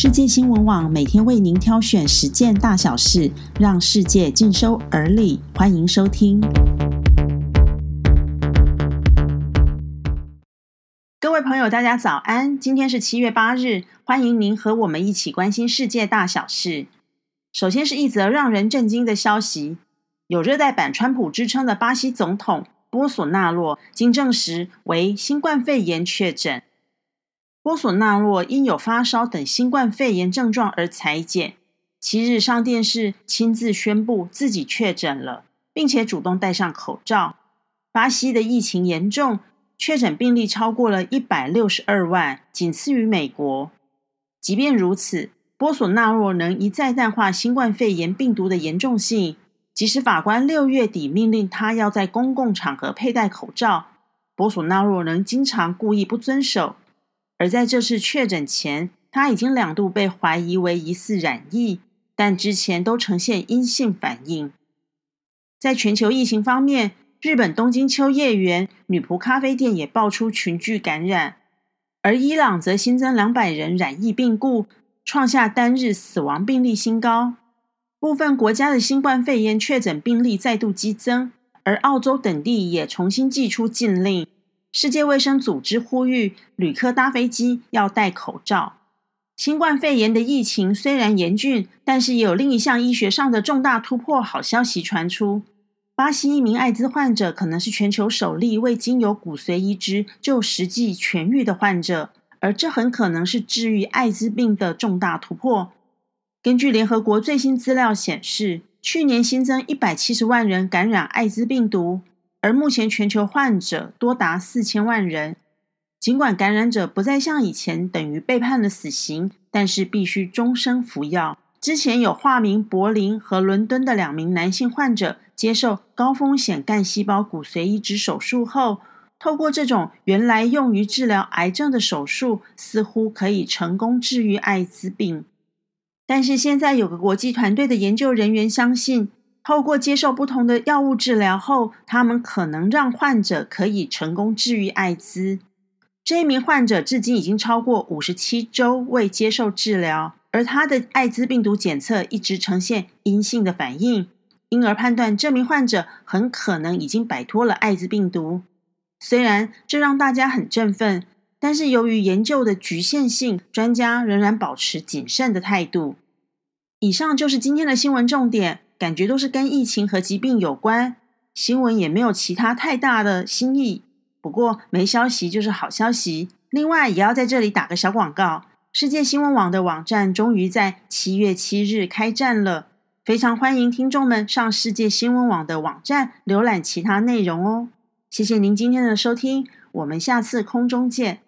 世界新闻网每天为您挑选十件大小事，让世界尽收耳里。欢迎收听。各位朋友，大家早安！今天是七月八日，欢迎您和我们一起关心世界大小事。首先是一则让人震惊的消息：有热带版川普之称的巴西总统波索纳洛，经证实为新冠肺炎确诊。波索纳洛因有发烧等新冠肺炎症状而裁剪，七日上电视亲自宣布自己确诊了，并且主动戴上口罩。巴西的疫情严重，确诊病例超过了一百六十二万，仅次于美国。即便如此，波索纳洛能一再淡化新冠肺炎病毒的严重性，即使法官六月底命令他要在公共场合佩戴口罩，波索纳洛能经常故意不遵守。而在这次确诊前，他已经两度被怀疑为疑似染疫，但之前都呈现阴性反应。在全球疫情方面，日本东京秋叶原女仆咖啡店也爆出群聚感染，而伊朗则新增两百人染疫病故，创下单日死亡病例新高。部分国家的新冠肺炎确诊病例再度激增，而澳洲等地也重新寄出禁令。世界卫生组织呼吁旅客搭飞机要戴口罩。新冠肺炎的疫情虽然严峻，但是也有另一项医学上的重大突破好消息传出：巴西一名艾滋患者可能是全球首例未经由骨髓移植就实际痊愈的患者，而这很可能是治愈艾滋病的重大突破。根据联合国最新资料显示，去年新增一百七十万人感染艾滋病毒。而目前全球患者多达四千万人。尽管感染者不再像以前等于被判了死刑，但是必须终身服药。之前有化名柏林和伦敦的两名男性患者接受高风险干细胞骨髓移植手术后，透过这种原来用于治疗癌症的手术，似乎可以成功治愈艾滋病。但是现在有个国际团队的研究人员相信。透过接受不同的药物治疗后，他们可能让患者可以成功治愈艾滋。这一名患者至今已经超过五十七周未接受治疗，而他的艾滋病毒检测一直呈现阴性的反应，因而判断这名患者很可能已经摆脱了艾滋病毒。虽然这让大家很振奋，但是由于研究的局限性，专家仍然保持谨慎的态度。以上就是今天的新闻重点。感觉都是跟疫情和疾病有关，新闻也没有其他太大的新意。不过没消息就是好消息。另外也要在这里打个小广告，世界新闻网的网站终于在七月七日开站了，非常欢迎听众们上世界新闻网的网站浏览其他内容哦。谢谢您今天的收听，我们下次空中见。